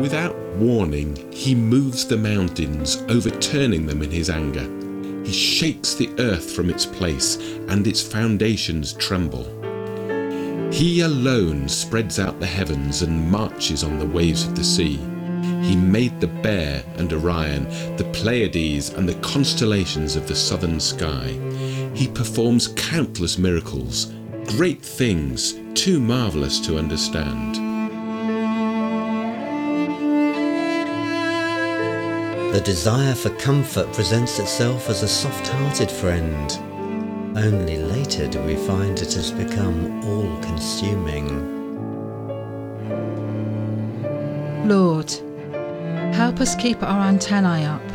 Without warning, he moves the mountains, overturning them in his anger. He shakes the earth from its place, and its foundations tremble. He alone spreads out the heavens and marches on the waves of the sea. He made the Bear and Orion, the Pleiades and the constellations of the southern sky. He performs countless miracles, great things too marvelous to understand. The desire for comfort presents itself as a soft hearted friend. Only later do we find it has become all consuming. Lord, help us keep our antennae up,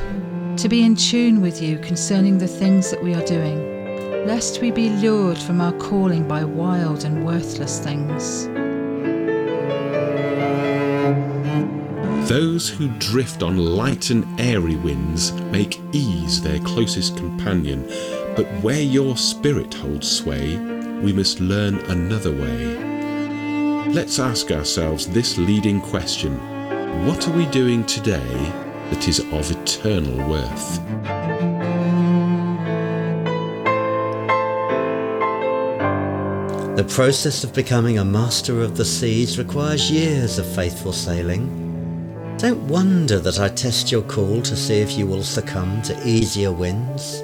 to be in tune with you concerning the things that we are doing, lest we be lured from our calling by wild and worthless things. Those who drift on light and airy winds make ease their closest companion, but where your spirit holds sway, we must learn another way. Let's ask ourselves this leading question What are we doing today that is of eternal worth? The process of becoming a master of the seas requires years of faithful sailing. Don't wonder that I test your call to see if you will succumb to easier winds.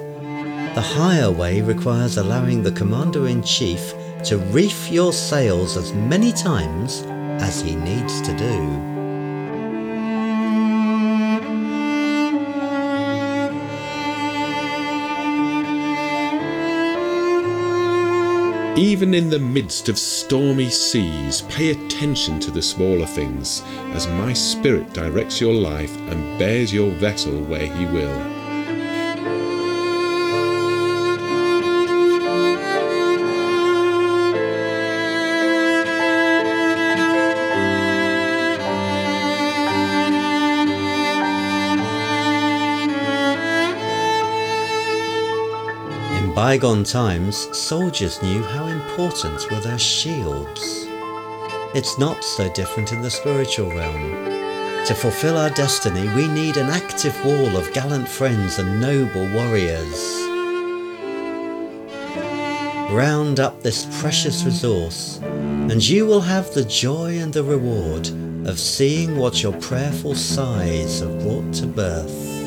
The higher way requires allowing the Commander in Chief to reef your sails as many times as he needs to do. Even in the midst of stormy seas, pay attention to the smaller things, as my Spirit directs your life and bears your vessel where He will. In bygone times, soldiers knew how important were their shields. It's not so different in the spiritual realm. To fulfill our destiny, we need an active wall of gallant friends and noble warriors. Round up this precious resource, and you will have the joy and the reward of seeing what your prayerful sighs have brought to birth.